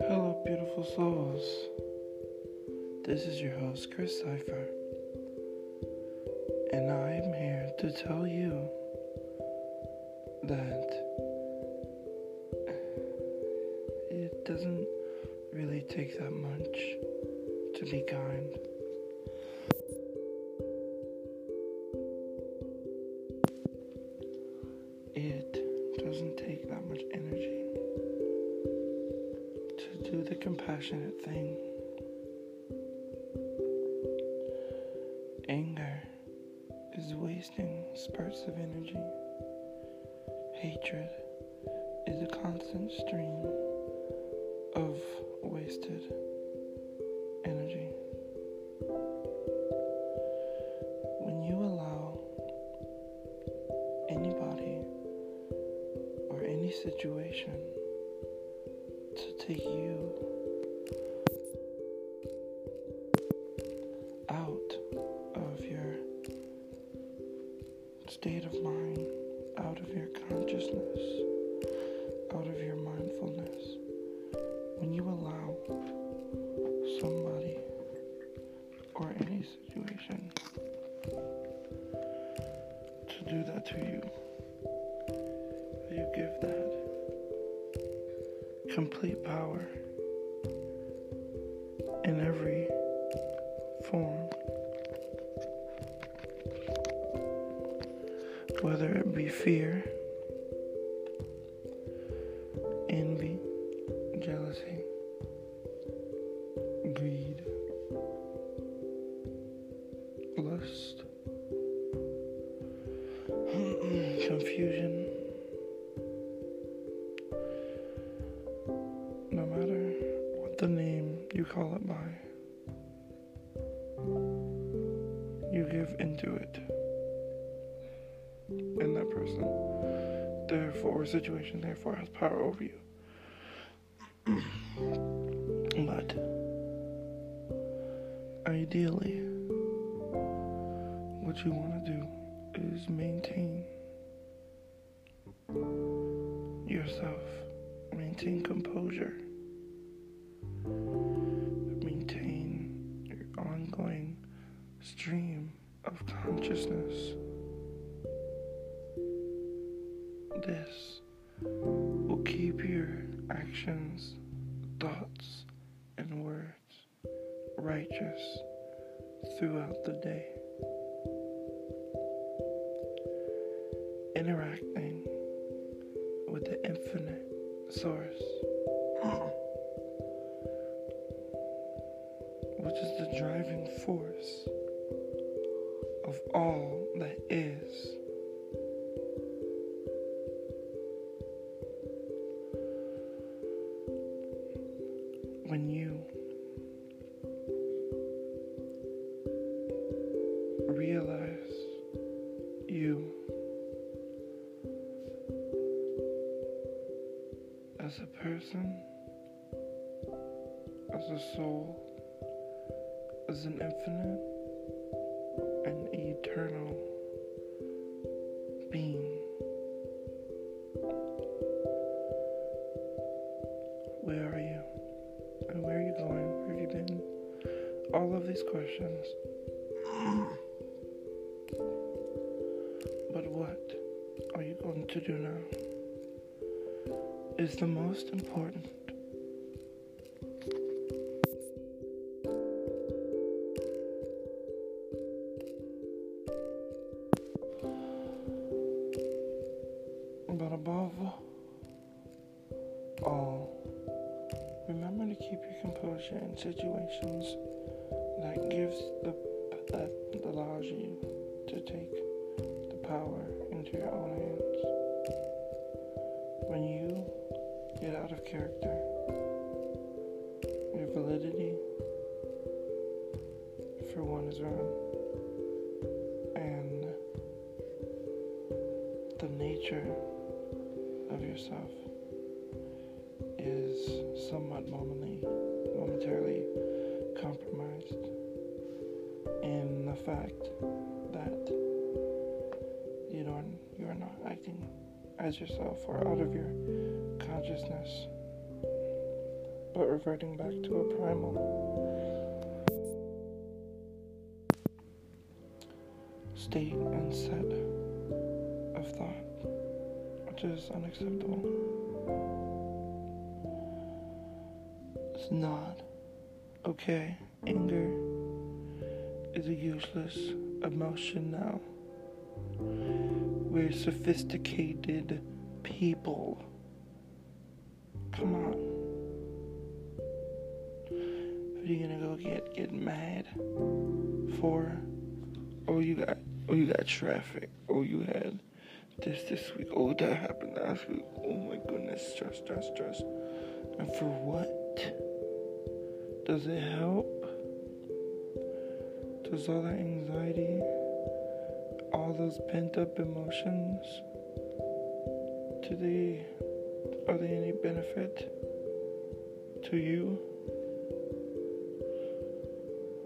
Hello, beautiful souls. This is your host, Chris Cipher, and I'm here to tell you that it doesn't really take that much to be kind. That much energy to do the compassionate thing. Anger is wasting spurts of energy. Hatred is a constant stream of wasted situation to take you out of your state of mind, out of your consciousness, out of your mindfulness. When you allow somebody or any situation to do that to you, you give that complete power in every form. Whether it be fear, envy, jealousy, greed, lust, confusion, call it by, you give into it. And that person, therefore, situation, therefore, has power over you. but ideally, what you want to do is maintain yourself, maintain composure, stream of consciousness. This will keep your actions, thoughts, and words righteous throughout the day. Interacting with the infinite source, which is the driving force all that is. when you realize you as a person, as a soul, as an infinite and eternal being. Where are you? And where are you going? Where have you been? All of these questions. but what are you going to do now? Is the most important. Above all, oh, remember to keep your composure in situations that gives the that allows you to take the power into your own hands. When you get out of character, your validity for one is run, and the nature of yourself is somewhat momently, momentarily compromised in the fact that you don't, you are not acting as yourself or out of your consciousness, but reverting back to a primal. State and set is unacceptable. It's not okay. Anger is a useless emotion now. We're sophisticated people. Come on. What are you gonna go get get mad for? Oh you got oh you got traffic. Oh you had this this week. Oh that happened last week. Oh my goodness, stress, stress, stress. And for what? Does it help? Does all that anxiety all those pent up emotions do they are they any benefit to you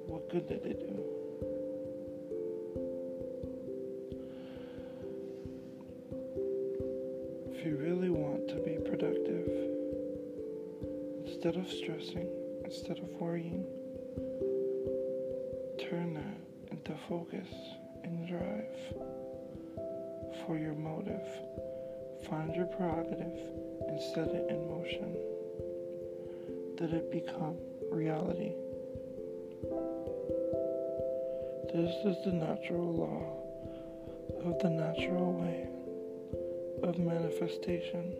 what good did they do instead of stressing instead of worrying turn that into focus and drive for your motive. Find your prerogative and set it in motion. Let it become reality. This is the natural law of the natural way of manifestation.